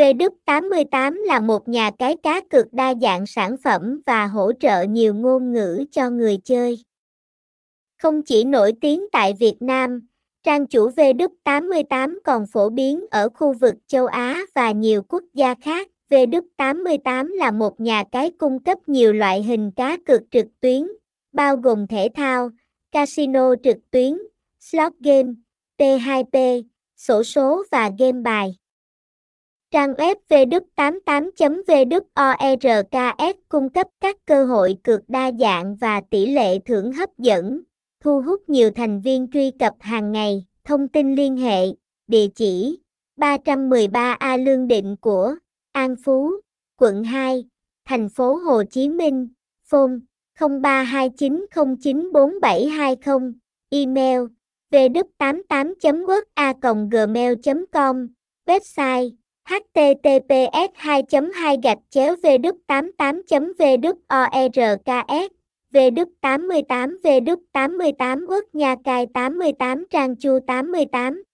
V88 là một nhà cái cá cược đa dạng sản phẩm và hỗ trợ nhiều ngôn ngữ cho người chơi. Không chỉ nổi tiếng tại Việt Nam, trang chủ V88 còn phổ biến ở khu vực châu Á và nhiều quốc gia khác. V88 là một nhà cái cung cấp nhiều loại hình cá cược trực tuyến, bao gồm thể thao, casino trực tuyến, slot game, P2P, sổ số và game bài. Trang web vđ88.vđorks e cung cấp các cơ hội cược đa dạng và tỷ lệ thưởng hấp dẫn, thu hút nhiều thành viên truy cập hàng ngày. Thông tin liên hệ, địa chỉ 313A Lương Định của An Phú, quận 2, thành phố Hồ Chí Minh, phone 0329094720, email vđ88.work.gmail.com, website https 2 2 gạch chéo vđ88 v vđorks vđ88 vđ88 quốc nha cai 88 trang chu 88